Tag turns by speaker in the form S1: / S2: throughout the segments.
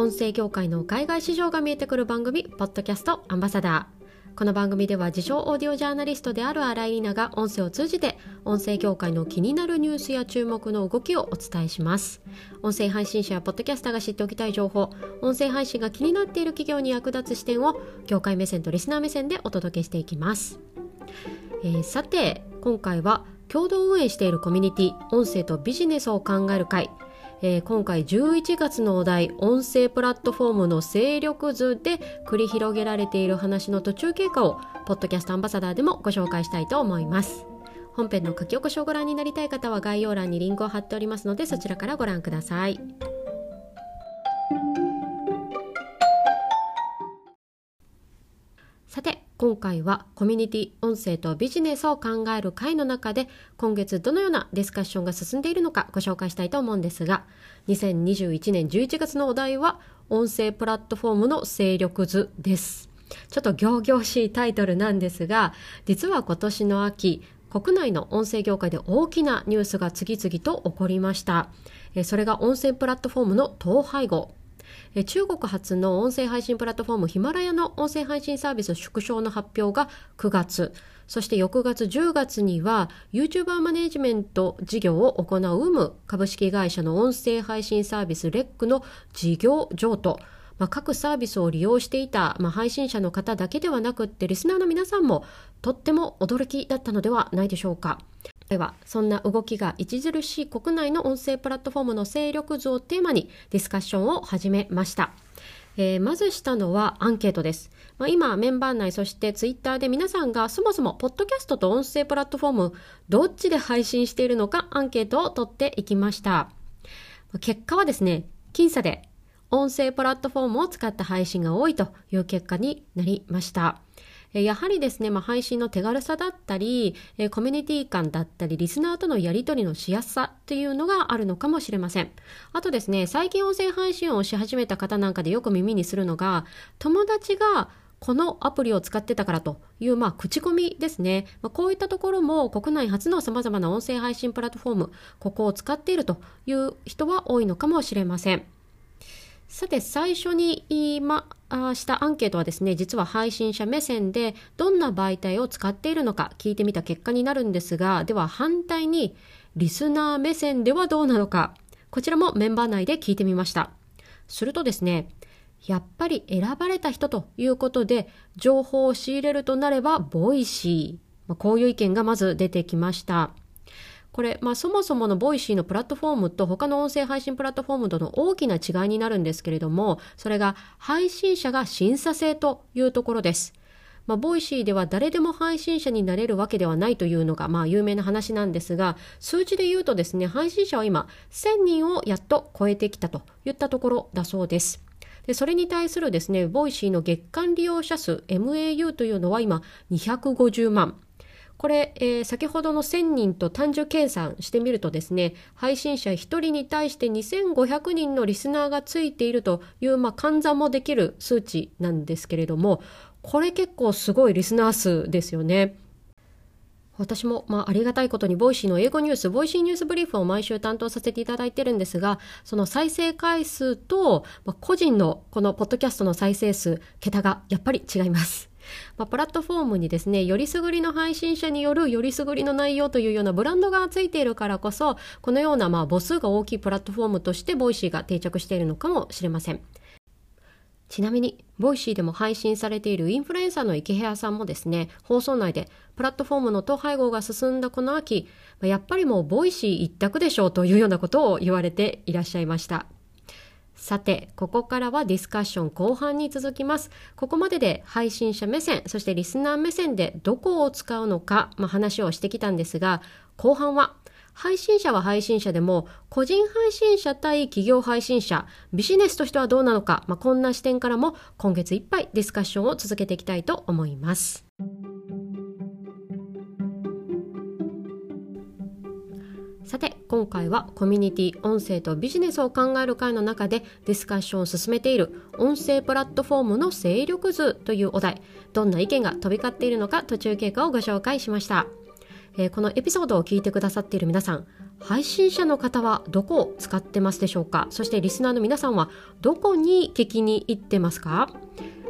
S1: 音声業界の海外市場が見えてくる番組ポッドキャストアンバサダー。この番組では自称オーディオジャーナリストである新井里奈が音声を通じて音声業界の気になるニュースや注目の動きをお伝えします。音声配信者やポッドキャスターが知っておきたい情報音声配信が気になっている企業に役立つ視点を業界目線とリスナー目線でお届けしていきます、えー、さて今回は共同運営しているコミュニティ音声とビジネスを考える会。えー、今回11月のお題音声プラットフォームの勢力図で繰り広げられている話の途中経過をポッドキャストアンバサダーでもご紹介したいと思います。本編の書き起こしをご覧になりたい方は概要欄にリンクを貼っておりますのでそちらからご覧ください。さて今回はコミュニティ音声とビジネスを考える会の中で今月どのようなディスカッションが進んでいるのかご紹介したいと思うんですが2021年11月のお題は音声プラットフォームの勢力図です。ちょっと仰々しいタイトルなんですが実は今年の秋国内の音声業界で大きなニュースが次々と起こりました。それが音声プラットフォームの統廃合。中国発の音声配信プラットフォームヒマラヤの音声配信サービス縮小の発表が9月そして翌月10月には YouTuber マネジメント事業を行う UM 株式会社の音声配信サービス REC の事業譲渡まあ、各サービスを利用していた、まあ、配信者の方だけではなくってリスナーの皆さんもとっても驚きだったのではないでしょうか。ではそんな動きが著しい国内の音声プラットフォームの勢力図をテーマにディスカッションを始めました。えー、まずしたのはアンケートです。まあ、今、メンバー内、そしてツイッターで皆さんがそもそも、ポッドキャストと音声プラットフォーム、どっちで配信しているのか、アンケートを取っていきました。結果はですね、僅差で、音声プラットフォームを使った配信が多いという結果になりました。やはりですね、まあ、配信の手軽さだったり、コミュニティ感だったり、リスナーとのやり取りのしやすさっていうのがあるのかもしれません。あとですね、最近音声配信をし始めた方なんかでよく耳にするのが、友達がこのアプリを使ってたからという、まあ、口コミですね。まあ、こういったところも国内初の様々な音声配信プラットフォーム、ここを使っているという人は多いのかもしれません。さて最初に言いましたアンケートはですね実は配信者目線でどんな媒体を使っているのか聞いてみた結果になるんですがでは反対にリスナー目線ではどうなのかこちらもメンバー内で聞いてみました。するとですねやっぱり選ばれた人ということで情報を仕入れるとなれば Voicy。こういう意見がまず出てきました。これ、まあ、そもそもの Voicy のプラットフォームと他の音声配信プラットフォームとの大きな違いになるんですけれども、それが配信者が審査制というところです。まあ、 Voicy では誰でも配信者になれるわけではないというのが、まあ、有名な話なんですが、数字で言うとですね、配信者は今、1000人をやっと超えてきたといったところだそうです。でそれに対するですね、 Voicy の月間利用者数 MAU というのは今250万。これ、えー、先ほどの1000人と単純計算してみるとですね、配信者1人に対して2500人のリスナーがついているという、まあ、換算もできる数値なんですけれども、これ結構すごいリスナー数ですよね。私も、まあ、ありがたいことに、 Voicy の英語ニュース、 Voicy News Brief を毎週担当させていただいてるんですが、その再生回数と、まあ、個人のこのポッドキャストの再生数、桁がやっぱり違います。まあ、プラットフォームにですね、よりすぐりの配信者によるよりすぐりの内容というようなブランドがついているからこそ、このようなまあ母数が大きいプラットフォームとして Voicy が定着しているのかもしれません。ちなみに、 Voicy でも配信されているインフルエンサーのイケハヤさんもですね、放送内でプラットフォームの統廃合が進んだこの秋、やっぱりもう Voicy 一択でしょうというようなことを言われていらっしゃいました。さて、ここからはディスカッション後半に続きます。ここまでで配信者目線、そしてリスナー目線でどこを使うのか、まあ、話をしてきたんですが、後半は配信者は配信者でも、個人配信者対企業配信者、ビジネスとしてはどうなのか、まあ、こんな視点からも今月いっぱいディスカッションを続けていきたいと思います。さて、今回はコミュニティ、音声とビジネスを考える会の中でディスカッションを進めている音声プラットフォームの勢力図というお題、どんな意見が飛び交っているのか途中経過をご紹介しました。えー、このエピソードを聞いてくださっている皆さん配信者の方はどこを使ってますでしょうか？そしてリスナーの皆さんはどこに聞きに行ってますか？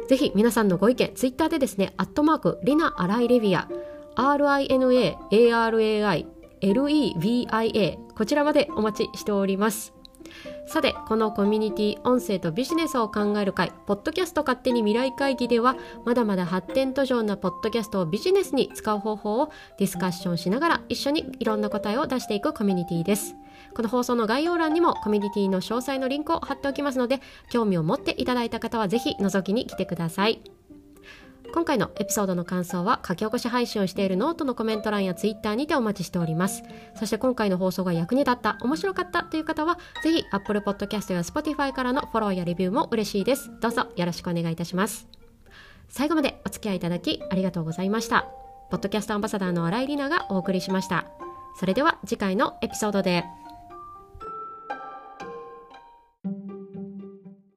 S1: ぜひ皆さんのご意見ツイッターでですねアットマークリナアライレビア RINAARAI LEVIA こちらまでお待ちしております。さてこのコミュニティ音声とビジネスを考える会ポッドキャスト勝手に未来会議ではまだまだ発展途上なポッドキャストをビジネスに使う方法をディスカッションしながら一緒にいろんな答えを出していくコミュニティです。この放送の概要欄にもコミュニティの詳細のリンクを貼っておきますので興味を持っていただいた方はぜひ覗きに来てください。今回のエピソードの感想は書き起こし配信をしているノートのコメント欄やツイッターにてお待ちしております。そして今回の放送が役に立った面白かったという方はぜひ Apple Podcast や Spotify からのフォローやレビューも嬉しいです。どうぞよろしくお願いいたします。最後までお付き合いいただきありがとうございました。ポッドキャストアンバサダーの新井里奈がお送りしました。それでは次回のエピソードで。